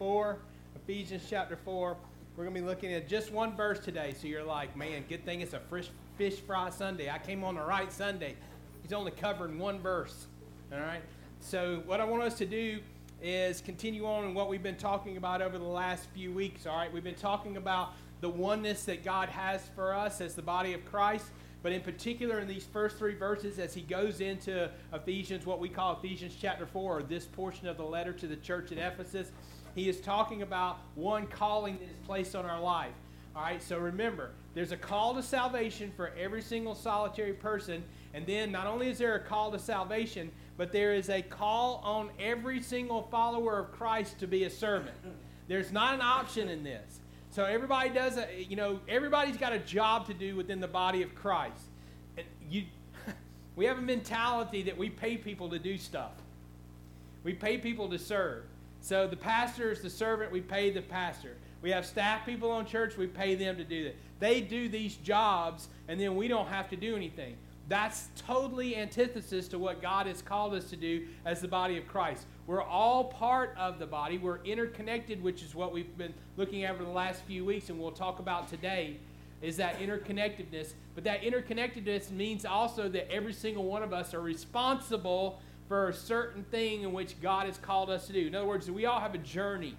4. Ephesians chapter 4. We're going to be looking at just one verse today. So you're like, man, good thing it's a fish, fish fry Sunday. I came on the right Sunday. He's only covering one verse. All right? So what I want us to do is continue on in what we've been talking about over the last few weeks. All right? We've been talking about the oneness that God has for us as the body of Christ. But in particular, in these first three verses, as he goes into Ephesians, what we call Ephesians chapter 4, or this portion of the letter to the church at Ephesus, he is talking about one calling that is placed on our life. All right, so remember, there's a call to salvation for every single solitary person. And then not only is there a call to salvation, but there is a call on every single follower of Christ to be a servant. There's not an option in this. So everybody does, a, you know, everybody's got a job to do within the body of Christ. And you, we have a mentality that we pay people to do stuff. We pay people to serve. So the pastor is the servant, we pay the pastor. We have staff people on church, we pay them to do that. They do these jobs, and then we don't have to do anything. That's totally antithesis to what God has called us to do as the body of Christ. We're all part of the body. We're interconnected, which is what we've been looking at for the last few weeks, and we'll talk about today, is that interconnectedness. But that interconnectedness means also that every single one of us are responsible for a certain thing in which God has called us to do. In other words, we all have a journey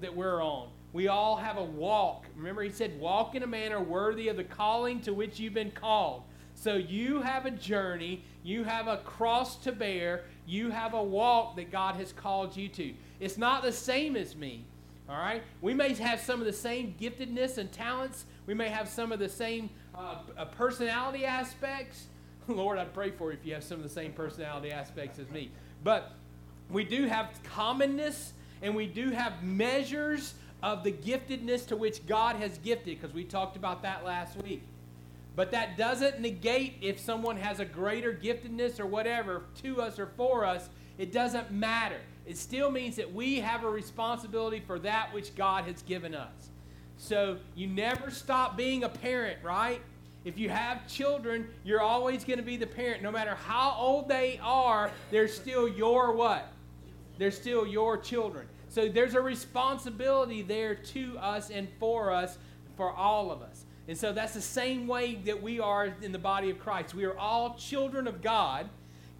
that we're on. We all have a walk. Remember, he said, walk in a manner worthy of the calling to which you've been called. So you have a journey, you have a cross to bear, you have a walk that God has called you to. It's not the same as me. All right? We may have some of the same giftedness and talents. We may have some of the same uh, uh personality aspects. Lord, I'd pray for you if you have some of the same personality aspects as me. But we do have commonness and we do have measures of the giftedness to which God has gifted, because we talked about that last week. But that doesn't negate if someone has a greater giftedness or whatever to us or for us. It doesn't matter. It still means that we have a responsibility for that which God has given us. So you never stop being a parent, right? If you have children, you're always going to be the parent. No matter how old they are, they're still your what? They're still your children. So there's a responsibility there to us and for us, for all of us. And so that's the same way that we are in the body of Christ. We are all children of God.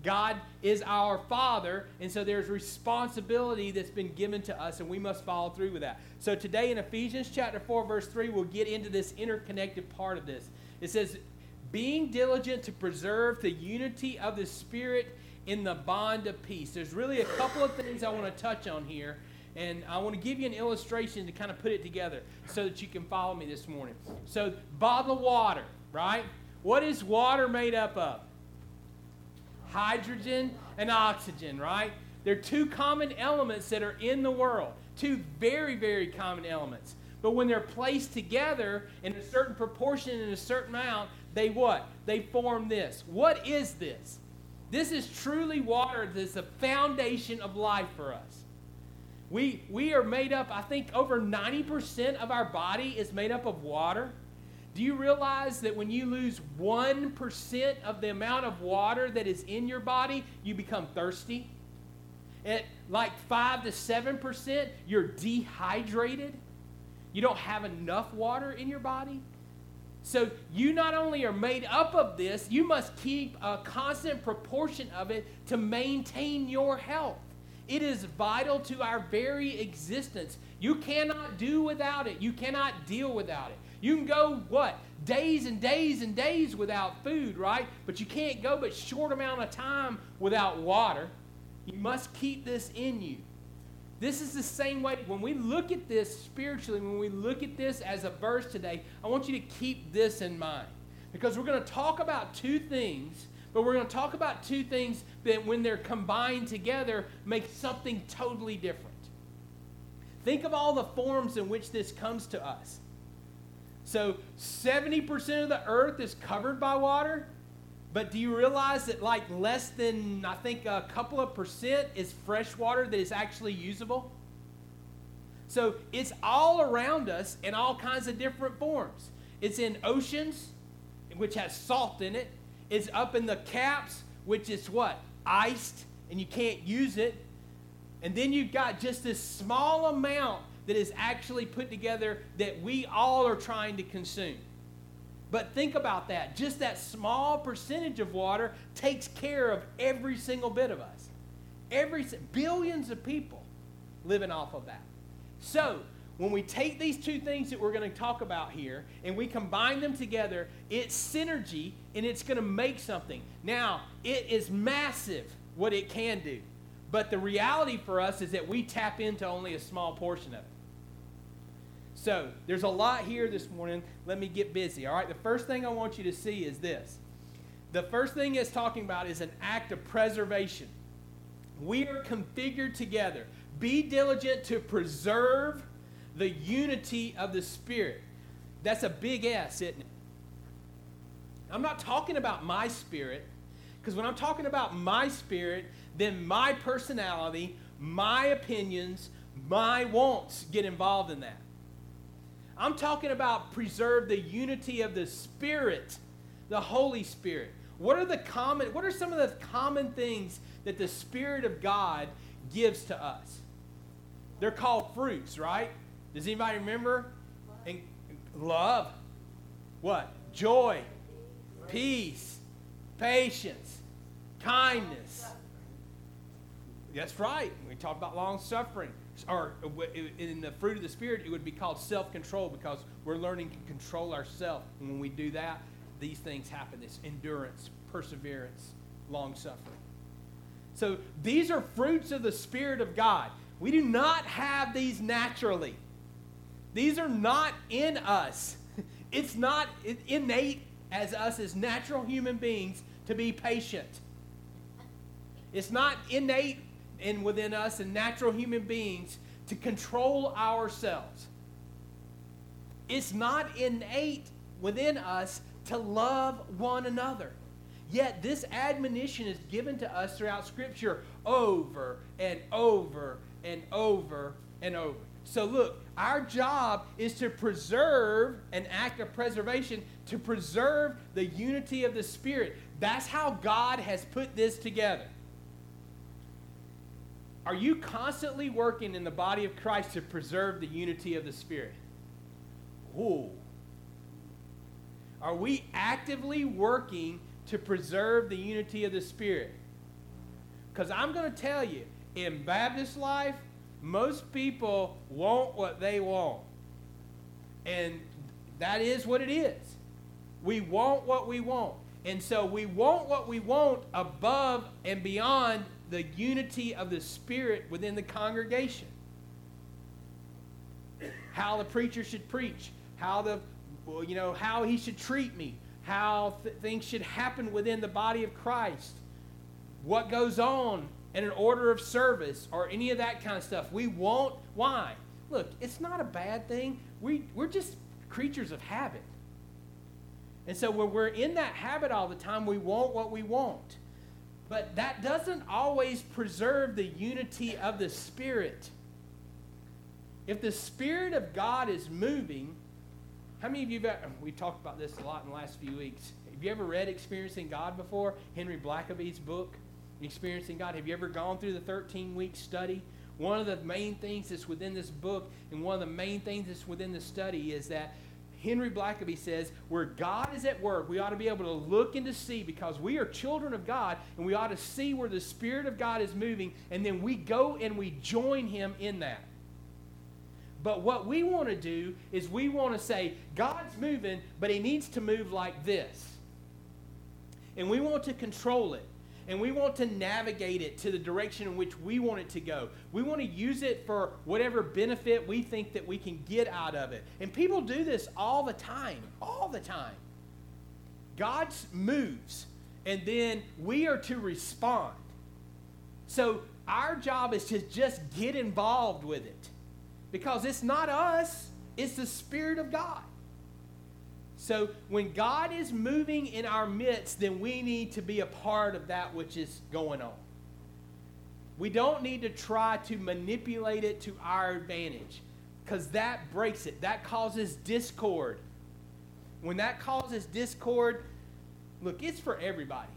God is our Father, and so there's responsibility that's been given to us, and we must follow through with that. So today in Ephesians chapter 4, verse 3, we'll get into this interconnected part of this. It says, being diligent to preserve the unity of the Spirit in the bond of peace. There's really a couple of things I want to touch on here and I want to give you an illustration to kind of put it together so that you can follow me this morning. So, bottle of water, right? What is water made up of? Hydrogen and oxygen, right? They're two common elements that are in the world. Two very, very common elements. But when they're placed together in a certain proportion in a certain amount, they what? They form this. What is this? This is truly water that's the foundation of life for us. We, we are made up, I think over 90% of our body is made up of water. Do you realize that when you lose 1% of the amount of water that is in your body, you become thirsty? At like 5 to 7%, you're dehydrated. You don't have enough water in your body. So you not only are made up of this, you must keep a constant proportion of it to maintain your health. It is vital to our very existence. You cannot do without it. You cannot deal without it. You can go what? Days and days and days without food, right? But you can't go but short amount of time without water. You must keep this in you. This is the same way when we look at this spiritually, when we look at this as a verse today, I want you to keep this in mind. Because we're going to talk about two things but we're going to talk about two things that, when they're combined together, make something totally different. Think of all the forms in which this comes to us. So, 70% of the earth is covered by water, but do you realize that, like, less than, I think, a couple of percent is fresh water that is actually usable? So, it's all around us in all kinds of different forms. It's in oceans, which has salt in it. it is up in the caps, which is what? Iced, and you can't use it. And then you've got just this small amount that is actually put together that we all are trying to consume. But think about that. Just that small percentage of water takes care of every single bit of us. Every billions of people living off of that. So, when we take these two things that we're going to talk about here and we combine them together, it's synergy and it's going to make something. Now, it is massive what it can do. But the reality for us is that we tap into only a small portion of it. So, there's a lot here this morning. Let me get busy. All right, the first thing I want you to see is this. The first thing it's talking about is an act of preservation. We are configured together. Be diligent to preserve the unity of the Spirit. That's a big S, isn't it? I'm not talking about my spirit, because when I'm talking about my spirit, then my personality, my opinions, my wants get involved in that. I'm talking about preserve the unity of the Spirit, the Holy Spirit. What are the common what are some of the common things that the Spirit of God gives to us? They're called fruits, right? Does anybody remember? And love. What? Joy, peace, patience, kindness. That's right. We talked about long suffering. Or in the fruit of the Spirit, it would be called self control because we're learning to control ourselves. And when we do that, these things happen this endurance, perseverance, long suffering. So these are fruits of the Spirit of God. We do not have these naturally. These are not in us. It's not innate as us as natural human beings to be patient. It's not innate and within us and natural human beings to control ourselves. It's not innate within us to love one another. Yet this admonition is given to us throughout Scripture over and over and over and over. So, look, our job is to preserve an act of preservation, to preserve the unity of the Spirit. That's how God has put this together. Are you constantly working in the body of Christ to preserve the unity of the Spirit? Ooh. Are we actively working to preserve the unity of the Spirit? Because I'm going to tell you, in Baptist life, most people want what they want. And that is what it is. We want what we want. And so we want what we want above and beyond the unity of the Spirit within the congregation. How the preacher should preach, how the well, you know, how he should treat me, how th- things should happen within the body of Christ, what goes on in an order of service or any of that kind of stuff. We won't. Why? Look, it's not a bad thing. We, we're just creatures of habit. And so when we're in that habit all the time, we want what we want. But that doesn't always preserve the unity of the Spirit. If the Spirit of God is moving, how many of you have, we talked about this a lot in the last few weeks. Have you ever read Experiencing God before? Henry Blackaby's book? experiencing God. Have you ever gone through the 13 week study? One of the main things that's within this book and one of the main things that's within the study is that Henry Blackaby says, where God is at work, we ought to be able to look and to see because we are children of God and we ought to see where the Spirit of God is moving and then we go and we join Him in that. But what we want to do is we want to say, God's moving, but He needs to move like this. And we want to control it and we want to navigate it to the direction in which we want it to go. We want to use it for whatever benefit we think that we can get out of it. And people do this all the time, all the time. God moves, and then we are to respond. So our job is to just get involved with it because it's not us, it's the Spirit of God. So when God is moving in our midst, then we need to be a part of that which is going on. We don't need to try to manipulate it to our advantage because that breaks it. That causes discord. When that causes discord, look, it's for everybody.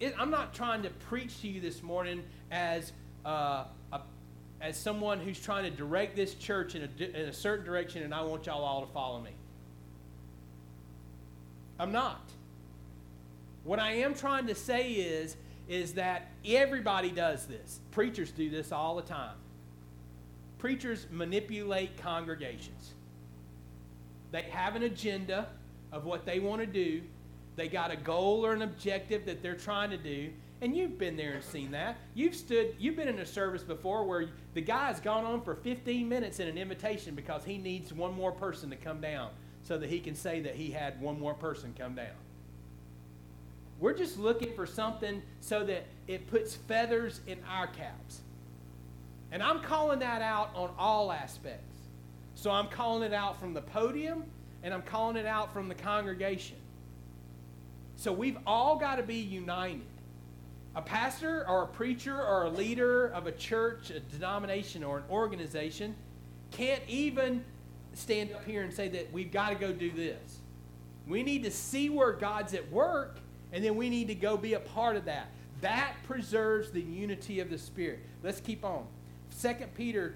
It, I'm not trying to preach to you this morning as uh, a, as someone who's trying to direct this church in a, in a certain direction, and I want y'all all to follow me. I'm not. What I am trying to say is, is that everybody does this. Preachers do this all the time. Preachers manipulate congregations. They have an agenda of what they want to do. They got a goal or an objective that they're trying to do, and you've been there and seen that. You've stood, you've been in a service before where the guy's gone on for 15 minutes in an invitation because he needs one more person to come down so that he can say that he had one more person come down. We're just looking for something so that it puts feathers in our caps. And I'm calling that out on all aspects. So I'm calling it out from the podium and I'm calling it out from the congregation. So we've all got to be united a pastor or a preacher or a leader of a church, a denomination, or an organization can't even stand up here and say that we've got to go do this. We need to see where God's at work, and then we need to go be a part of that. That preserves the unity of the Spirit. Let's keep on. 2 Peter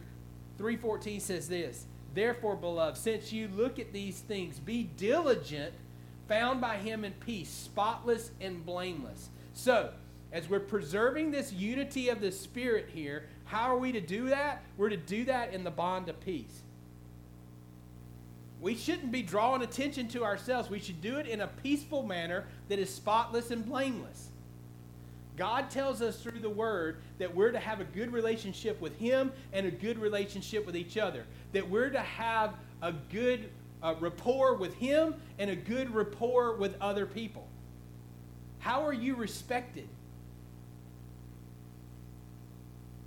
3:14 says this, Therefore, beloved, since you look at these things, be diligent, found by him in peace, spotless and blameless. So, as we're preserving this unity of the Spirit here, how are we to do that? We're to do that in the bond of peace. We shouldn't be drawing attention to ourselves. We should do it in a peaceful manner that is spotless and blameless. God tells us through the Word that we're to have a good relationship with Him and a good relationship with each other. That we're to have a good uh, rapport with Him and a good rapport with other people. How are you respected?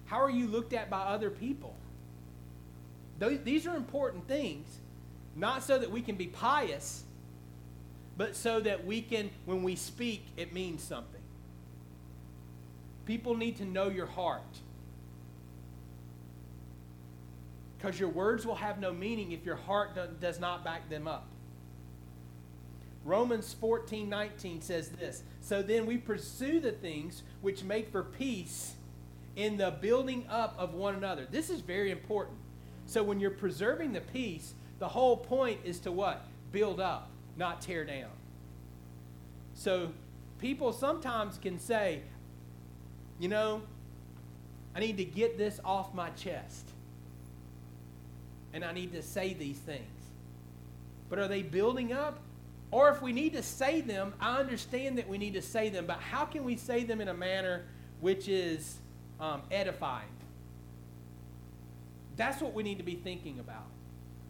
How are you looked at by other people? These are important things, not so that we can be pious, but so that we can, when we speak, it means something. People need to know your heart. Because your words will have no meaning if your heart does not back them up. Romans 14 19 says this So then we pursue the things which make for peace in the building up of one another. This is very important. So when you're preserving the peace, the whole point is to what? Build up, not tear down. So people sometimes can say, you know, I need to get this off my chest. And I need to say these things. But are they building up? Or if we need to say them, I understand that we need to say them, but how can we say them in a manner which is um, edifying. That's what we need to be thinking about.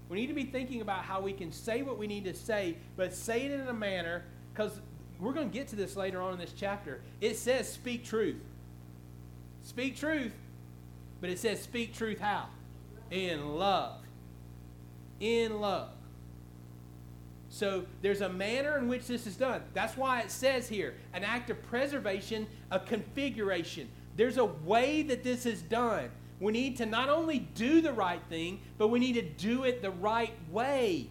We need to be thinking about how we can say what we need to say, but say it in a manner, because we're going to get to this later on in this chapter. It says speak truth. Speak truth, but it says speak truth how? In love. In love. So there's a manner in which this is done. That's why it says here an act of preservation, a configuration. There's a way that this is done. We need to not only do the right thing, but we need to do it the right way.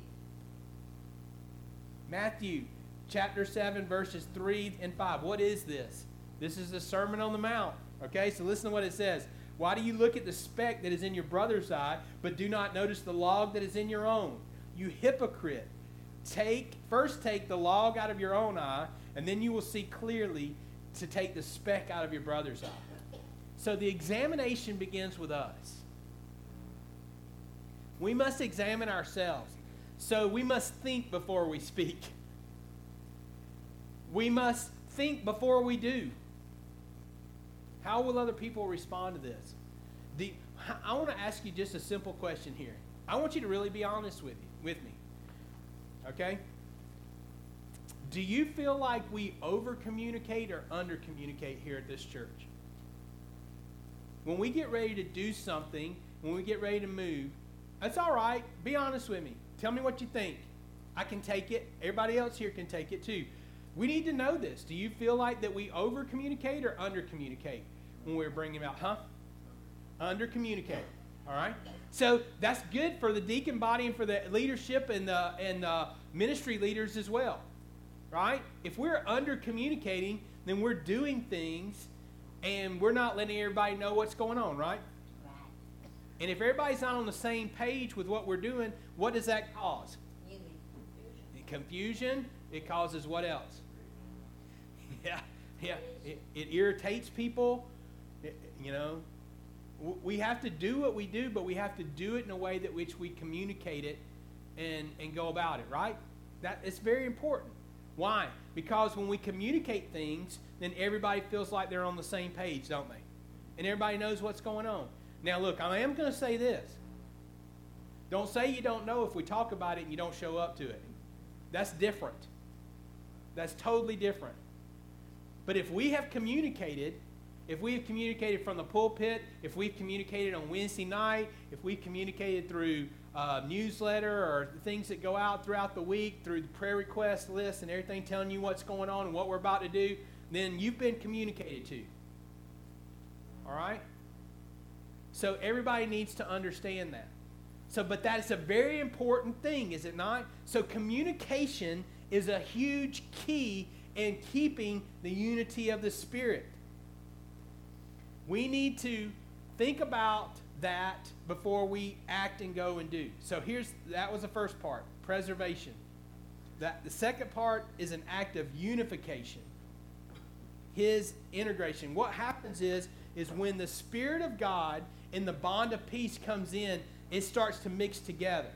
Matthew chapter 7, verses 3 and 5. What is this? This is the Sermon on the Mount. Okay, so listen to what it says. Why do you look at the speck that is in your brother's eye, but do not notice the log that is in your own? You hypocrite. Take first take the log out of your own eye, and then you will see clearly to take the speck out of your brother's eye. So the examination begins with us. We must examine ourselves. So we must think before we speak. We must think before we do. How will other people respond to this? The, I want to ask you just a simple question here. I want you to really be honest with you, with me. Okay? Do you feel like we over communicate or under communicate here at this church? When we get ready to do something, when we get ready to move, that's all right. Be honest with me. Tell me what you think. I can take it. Everybody else here can take it too. We need to know this. Do you feel like that we over communicate or under communicate when we're bringing out? Huh? Under communicate. All right? So that's good for the deacon body and for the leadership and the, and the ministry leaders as well. Right? If we're under communicating, then we're doing things and we're not letting everybody know what's going on, right? And if everybody's not on the same page with what we're doing, what does that cause? Confusion. It causes what else? Yeah, yeah. It, it irritates people. It, you know, we have to do what we do, but we have to do it in a way that which we communicate it and, and go about it, right? That it's very important. Why? Because when we communicate things, then everybody feels like they're on the same page, don't they? And everybody knows what's going on. Now, look, I am going to say this. Don't say you don't know if we talk about it and you don't show up to it. That's different. That's totally different. But if we have communicated, if we have communicated from the pulpit, if we've communicated on Wednesday night, if we've communicated through uh, newsletter or things that go out throughout the week through the prayer request list and everything telling you what's going on and what we're about to do, then you've been communicated to. All right? So everybody needs to understand that. So, but that is a very important thing, is it not? So, communication is a huge key in keeping the unity of the Spirit. We need to think about that before we act and go and do. So here's that was the first part, preservation. That the second part is an act of unification. His integration. What happens is is when the spirit of God in the bond of peace comes in, it starts to mix together.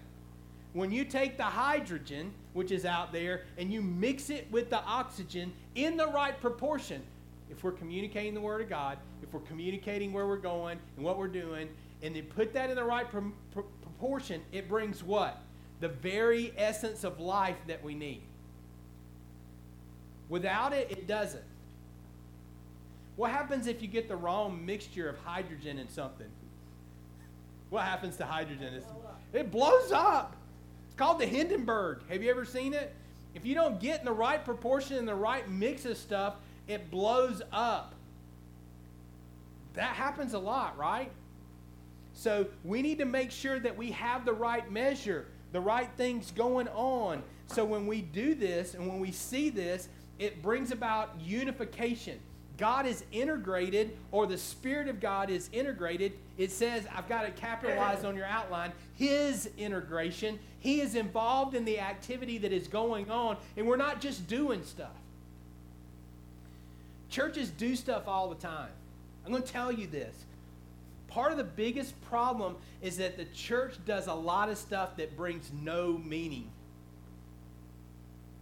When you take the hydrogen, which is out there, and you mix it with the oxygen in the right proportion, if we're communicating the Word of God, if we're communicating where we're going and what we're doing, and then put that in the right pr- pr- proportion, it brings what? The very essence of life that we need. Without it, it doesn't. What happens if you get the wrong mixture of hydrogen in something? What happens to hydrogen? It's, it blows up. It's called the Hindenburg. Have you ever seen it? If you don't get in the right proportion and the right mix of stuff, it blows up. That happens a lot, right? So we need to make sure that we have the right measure, the right things going on. So when we do this and when we see this, it brings about unification. God is integrated, or the Spirit of God is integrated. It says, I've got it capitalized on your outline, His integration. He is involved in the activity that is going on, and we're not just doing stuff. Churches do stuff all the time. I'm going to tell you this. Part of the biggest problem is that the church does a lot of stuff that brings no meaning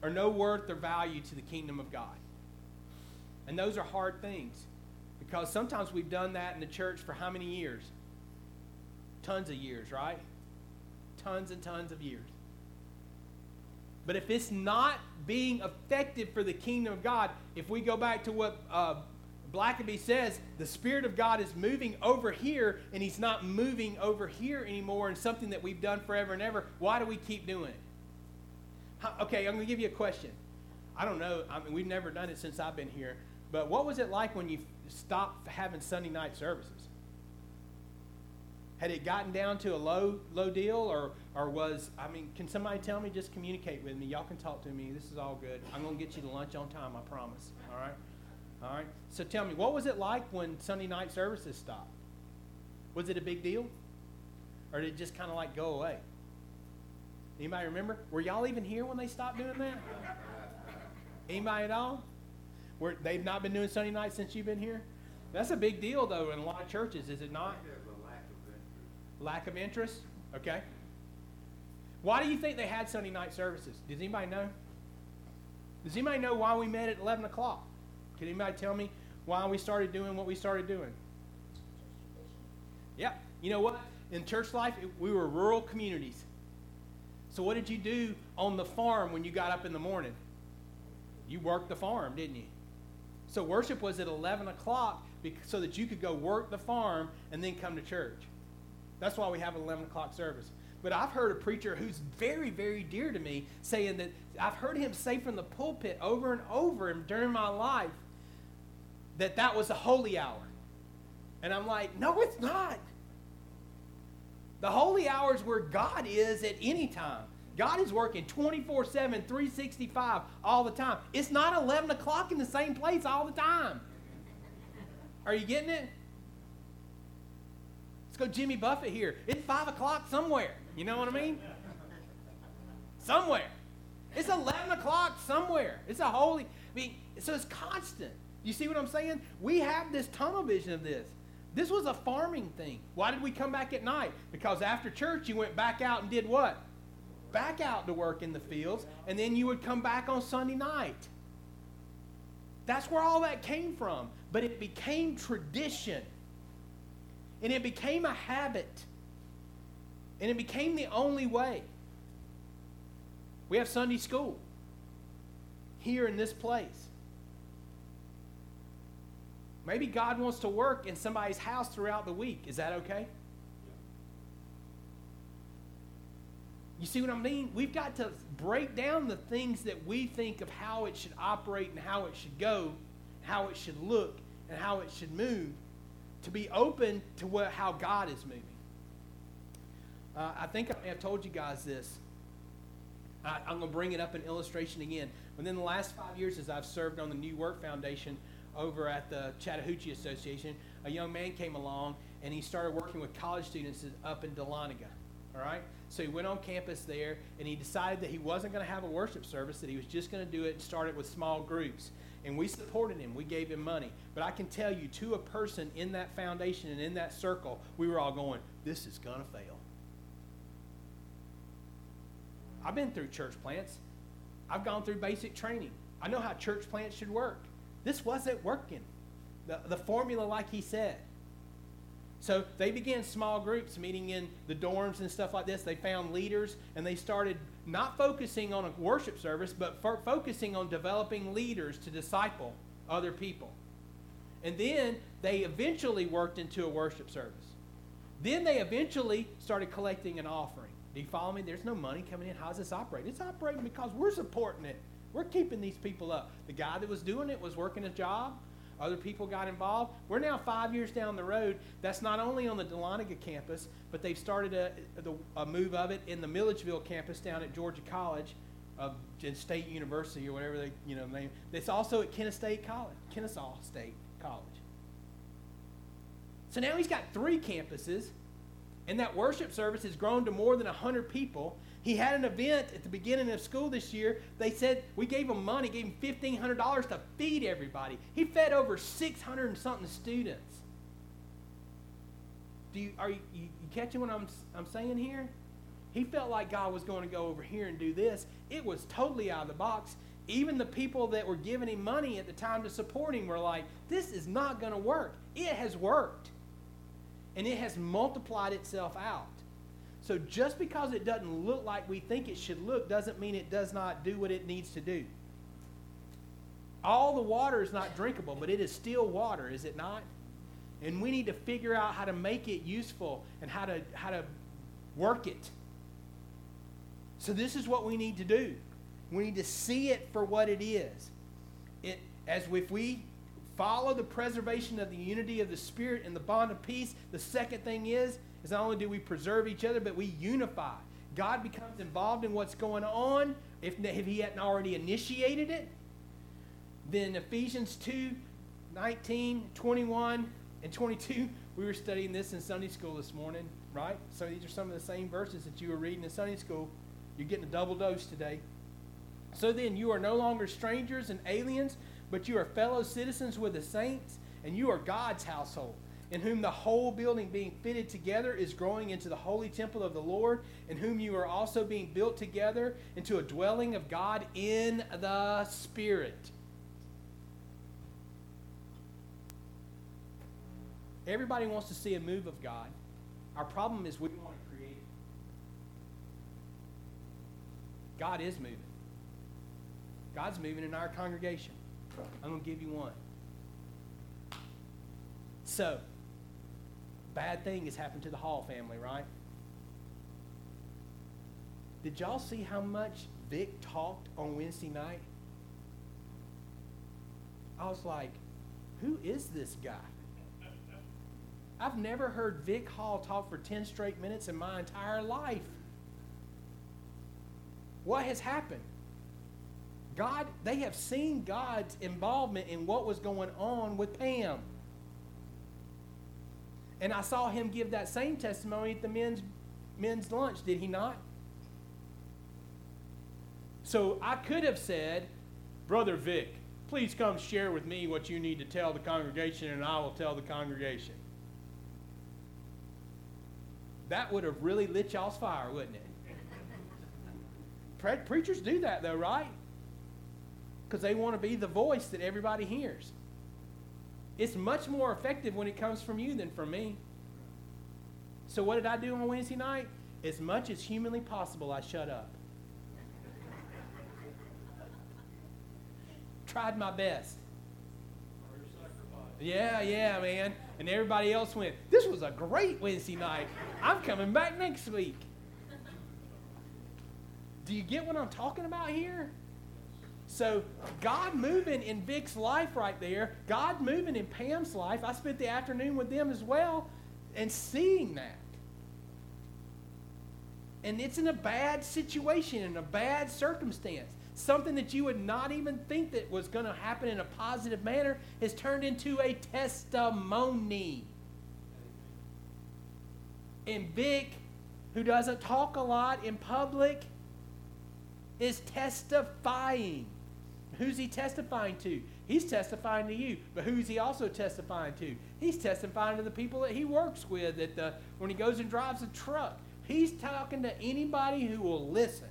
or no worth or value to the kingdom of God. And those are hard things because sometimes we've done that in the church for how many years? Tons of years, right? Tons and tons of years. But if it's not being effective for the kingdom of God, if we go back to what uh, Blackaby says the Spirit of God is moving over here and He's not moving over here anymore and something that we've done forever and ever. Why do we keep doing it? How, okay, I'm going to give you a question. I don't know. I mean, we've never done it since I've been here. But what was it like when you stopped having Sunday night services? Had it gotten down to a low low deal, or or was I mean, can somebody tell me? Just communicate with me. Y'all can talk to me. This is all good. I'm gonna get you to lunch on time. I promise. All right. All right. So tell me, what was it like when Sunday night services stopped? Was it a big deal? Or did it just kind of like go away? Anybody remember? Were y'all even here when they stopped doing that? Anybody at all? Were, they've not been doing Sunday night since you've been here? That's a big deal, though, in a lot of churches, is it not? Lack of interest? Okay. Why do you think they had Sunday night services? Does anybody know? Does anybody know why we met at 11 o'clock? Can anybody tell me why we started doing what we started doing? Yeah. You know what? In church life, we were rural communities. So what did you do on the farm when you got up in the morning? You worked the farm, didn't you? So worship was at 11 o'clock so that you could go work the farm and then come to church. That's why we have an 11 o'clock service. But I've heard a preacher who's very, very dear to me saying that I've heard him say from the pulpit over and over during my life that that was a holy hour. And I'm like, no, it's not. The holy hour is where God is at any time. God is working 24 7, 365 all the time. It's not 11 o'clock in the same place all the time. Are you getting it? Let's go Jimmy Buffett here. It's 5 o'clock somewhere. You know what I mean? somewhere. It's 11 o'clock somewhere. It's a holy. I mean, so it's constant. You see what I'm saying? We have this tunnel vision of this. This was a farming thing. Why did we come back at night? Because after church, you went back out and did what? Back out to work in the fields, and then you would come back on Sunday night. That's where all that came from. But it became tradition. And it became a habit. And it became the only way. We have Sunday school here in this place. Maybe God wants to work in somebody's house throughout the week. Is that okay? You see what I mean? We've got to break down the things that we think of how it should operate and how it should go, how it should look, and how it should move to be open to what, how God is moving. Uh, I think I have told you guys this. I, I'm going to bring it up in illustration again. Within the last five years, as I've served on the New Work Foundation over at the Chattahoochee Association, a young man came along and he started working with college students up in Dahlonega. All right? So he went on campus there and he decided that he wasn't going to have a worship service, that he was just going to do it and start it with small groups. And we supported him, we gave him money. But I can tell you, to a person in that foundation and in that circle, we were all going, This is going to fail. I've been through church plants, I've gone through basic training. I know how church plants should work. This wasn't working. The, the formula, like he said. So they began small groups meeting in the dorms and stuff like this. They found leaders and they started not focusing on a worship service, but focusing on developing leaders to disciple other people. And then they eventually worked into a worship service. Then they eventually started collecting an offering. Do you follow me? There's no money coming in. How's this operating? It's operating because we're supporting it. We're keeping these people up. The guy that was doing it was working a job. Other people got involved. We're now five years down the road. That's not only on the Dahlonega campus, but they've started a, a, move of it in the Milledgeville campus down at Georgia College, of State University or whatever they you know name. It's also at Kennesaw State College, Kennesaw State College. So now he's got three campuses, and that worship service has grown to more than hundred people. He had an event at the beginning of school this year. They said we gave him money, gave him $1,500 to feed everybody. He fed over 600 and something students. Do you, are you, you, you catching what I'm, I'm saying here? He felt like God was going to go over here and do this. It was totally out of the box. Even the people that were giving him money at the time to support him were like, this is not going to work. It has worked. And it has multiplied itself out. So just because it doesn't look like we think it should look doesn't mean it does not do what it needs to do. All the water is not drinkable, but it is still water, is it not? And we need to figure out how to make it useful and how to how to work it. So this is what we need to do. We need to see it for what it is. It as if we follow the preservation of the unity of the spirit and the bond of peace, the second thing is is not only do we preserve each other, but we unify. God becomes involved in what's going on if, if he hadn't already initiated it. Then Ephesians 2 19, 21, and 22. We were studying this in Sunday school this morning, right? So these are some of the same verses that you were reading in Sunday school. You're getting a double dose today. So then, you are no longer strangers and aliens, but you are fellow citizens with the saints, and you are God's household in whom the whole building being fitted together is growing into the holy temple of the Lord, in whom you are also being built together into a dwelling of God in the Spirit. Everybody wants to see a move of God. Our problem is we want to create it. God is moving. God's moving in our congregation. I'm going to give you one. So, bad thing has happened to the Hall family, right? Did y'all see how much Vic talked on Wednesday night? I was like, who is this guy? I've never heard Vic Hall talk for 10 straight minutes in my entire life. What has happened? God, they have seen God's involvement in what was going on with Pam. And I saw him give that same testimony at the men's, men's lunch, did he not? So I could have said, Brother Vic, please come share with me what you need to tell the congregation, and I will tell the congregation. That would have really lit y'all's fire, wouldn't it? Pre- preachers do that, though, right? Because they want to be the voice that everybody hears. It's much more effective when it comes from you than from me. So, what did I do on Wednesday night? As much as humanly possible, I shut up. Tried my best. Yeah, yeah, man. And everybody else went, This was a great Wednesday night. I'm coming back next week. Do you get what I'm talking about here? So, God moving in Vic's life right there, God moving in Pam's life. I spent the afternoon with them as well and seeing that. And it's in a bad situation, in a bad circumstance. Something that you would not even think that was going to happen in a positive manner has turned into a testimony. And Vic, who doesn't talk a lot in public, is testifying. Who's he testifying to? He's testifying to you. But who's he also testifying to? He's testifying to the people that he works with that the, when he goes and drives a truck. He's talking to anybody who will listen.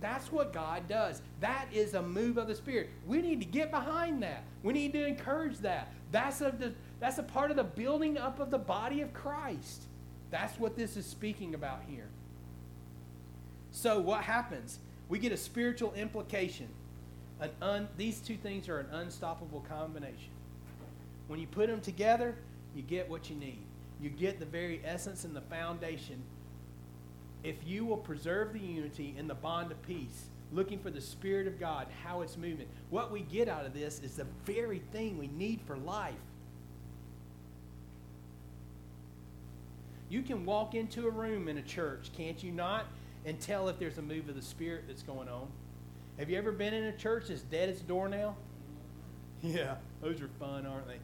That's what God does. That is a move of the Spirit. We need to get behind that. We need to encourage that. That's a, that's a part of the building up of the body of Christ. That's what this is speaking about here. So, what happens? We get a spiritual implication. Un, these two things are an unstoppable combination. When you put them together, you get what you need. You get the very essence and the foundation. If you will preserve the unity and the bond of peace, looking for the Spirit of God, how it's moving, what we get out of this is the very thing we need for life. You can walk into a room in a church, can't you not, and tell if there's a move of the Spirit that's going on. Have you ever been in a church that's dead as a doornail? Yeah, those are fun, aren't they?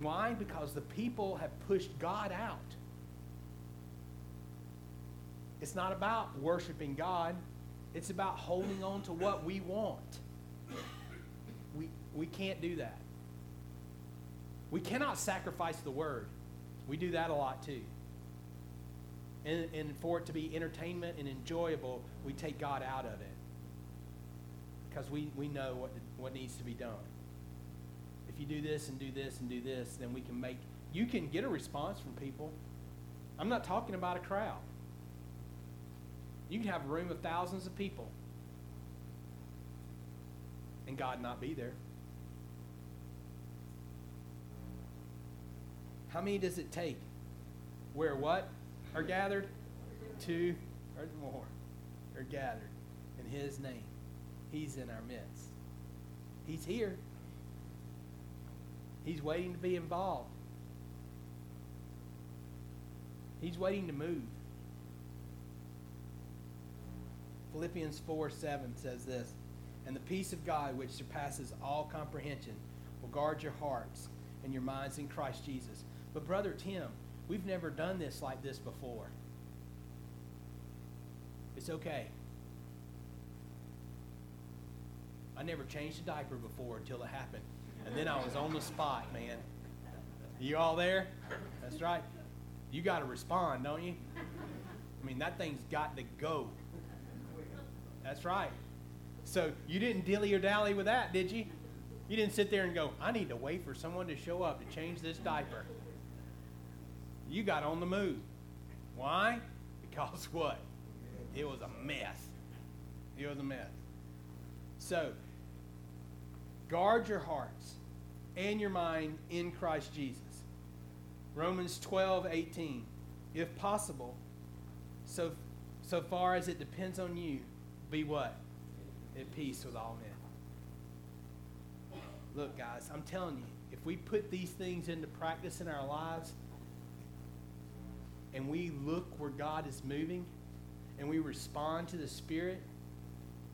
Why? Because the people have pushed God out. It's not about worshiping God, it's about holding on to what we want. We, we can't do that. We cannot sacrifice the word. We do that a lot too. And, and for it to be entertainment and enjoyable, we take God out of it. Because we, we know what, what needs to be done. If you do this and do this and do this, then we can make, you can get a response from people. I'm not talking about a crowd. You can have a room of thousands of people and God not be there. How many does it take? Where what are gathered? Two or more are gathered in His name. He's in our midst. He's here. He's waiting to be involved. He's waiting to move. Philippians 4 7 says this And the peace of God, which surpasses all comprehension, will guard your hearts and your minds in Christ Jesus. But, Brother Tim, we've never done this like this before. It's okay. I never changed a diaper before until it happened. And then I was on the spot, man. You all there? That's right. You got to respond, don't you? I mean, that thing's got to go. That's right. So you didn't dilly or dally with that, did you? You didn't sit there and go, I need to wait for someone to show up to change this diaper. You got on the move. Why? Because what? It was a mess. It was a mess. So, guard your hearts and your mind in Christ Jesus. Romans 12, 18. If possible, so, so far as it depends on you, be what? At peace with all men. Look, guys, I'm telling you, if we put these things into practice in our lives and we look where God is moving and we respond to the Spirit,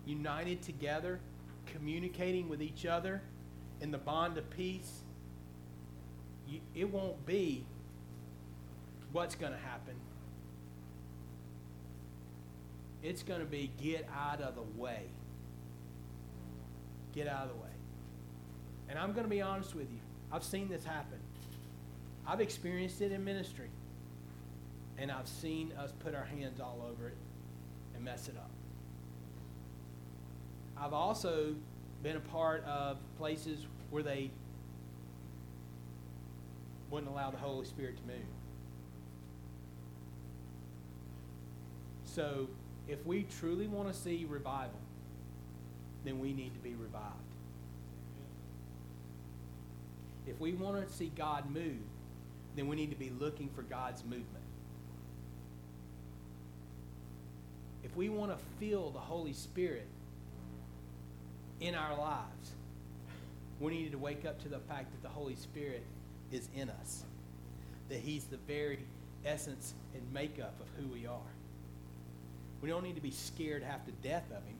united together, communicating with each other in the bond of peace, you, it won't be what's going to happen. It's going to be get out of the way. Get out of the way. And I'm going to be honest with you. I've seen this happen. I've experienced it in ministry. And I've seen us put our hands all over it and mess it up. I've also been a part of places where they wouldn't allow the Holy Spirit to move. So, if we truly want to see revival, then we need to be revived. If we want to see God move, then we need to be looking for God's movement. If we want to feel the Holy Spirit in our lives, we need to wake up to the fact that the Holy Spirit is in us, that He's the very essence and makeup of who we are. We don't need to be scared half to death of Him.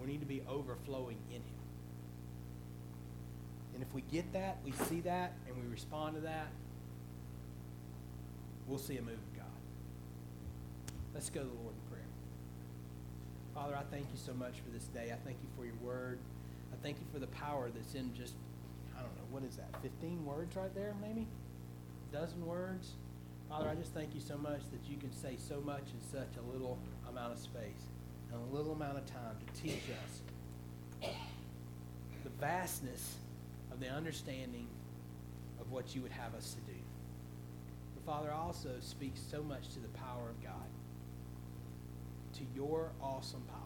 We need to be overflowing in Him. And if we get that, we see that, and we respond to that, we'll see a move. Let's go to the Lord in prayer. Father, I thank you so much for this day. I thank you for your word. I thank you for the power that's in just, I don't know, what is that, 15 words right there, maybe? A dozen words? Father, I just thank you so much that you can say so much in such a little amount of space and a little amount of time to teach us the vastness of the understanding of what you would have us to do. But Father, also speaks so much to the power of God, to your awesome power.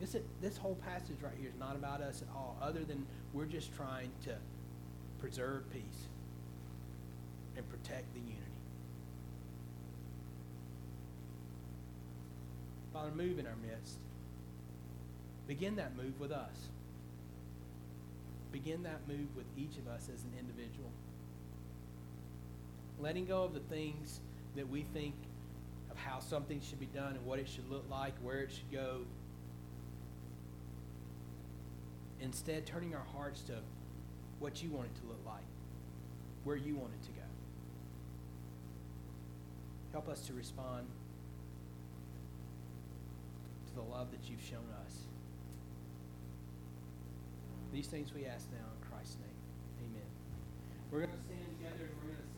This, this whole passage right here is not about us at all, other than we're just trying to preserve peace and protect the unity. Father, move in our midst. Begin that move with us. Begin that move with each of us as an individual. Letting go of the things that we think of how something should be done and what it should look like, where it should go. Instead, turning our hearts to what you want it to look like, where you want it to go. Help us to respond to the love that you've shown us. These things we ask now in Christ's name. Amen. We're going to stand together and we're going to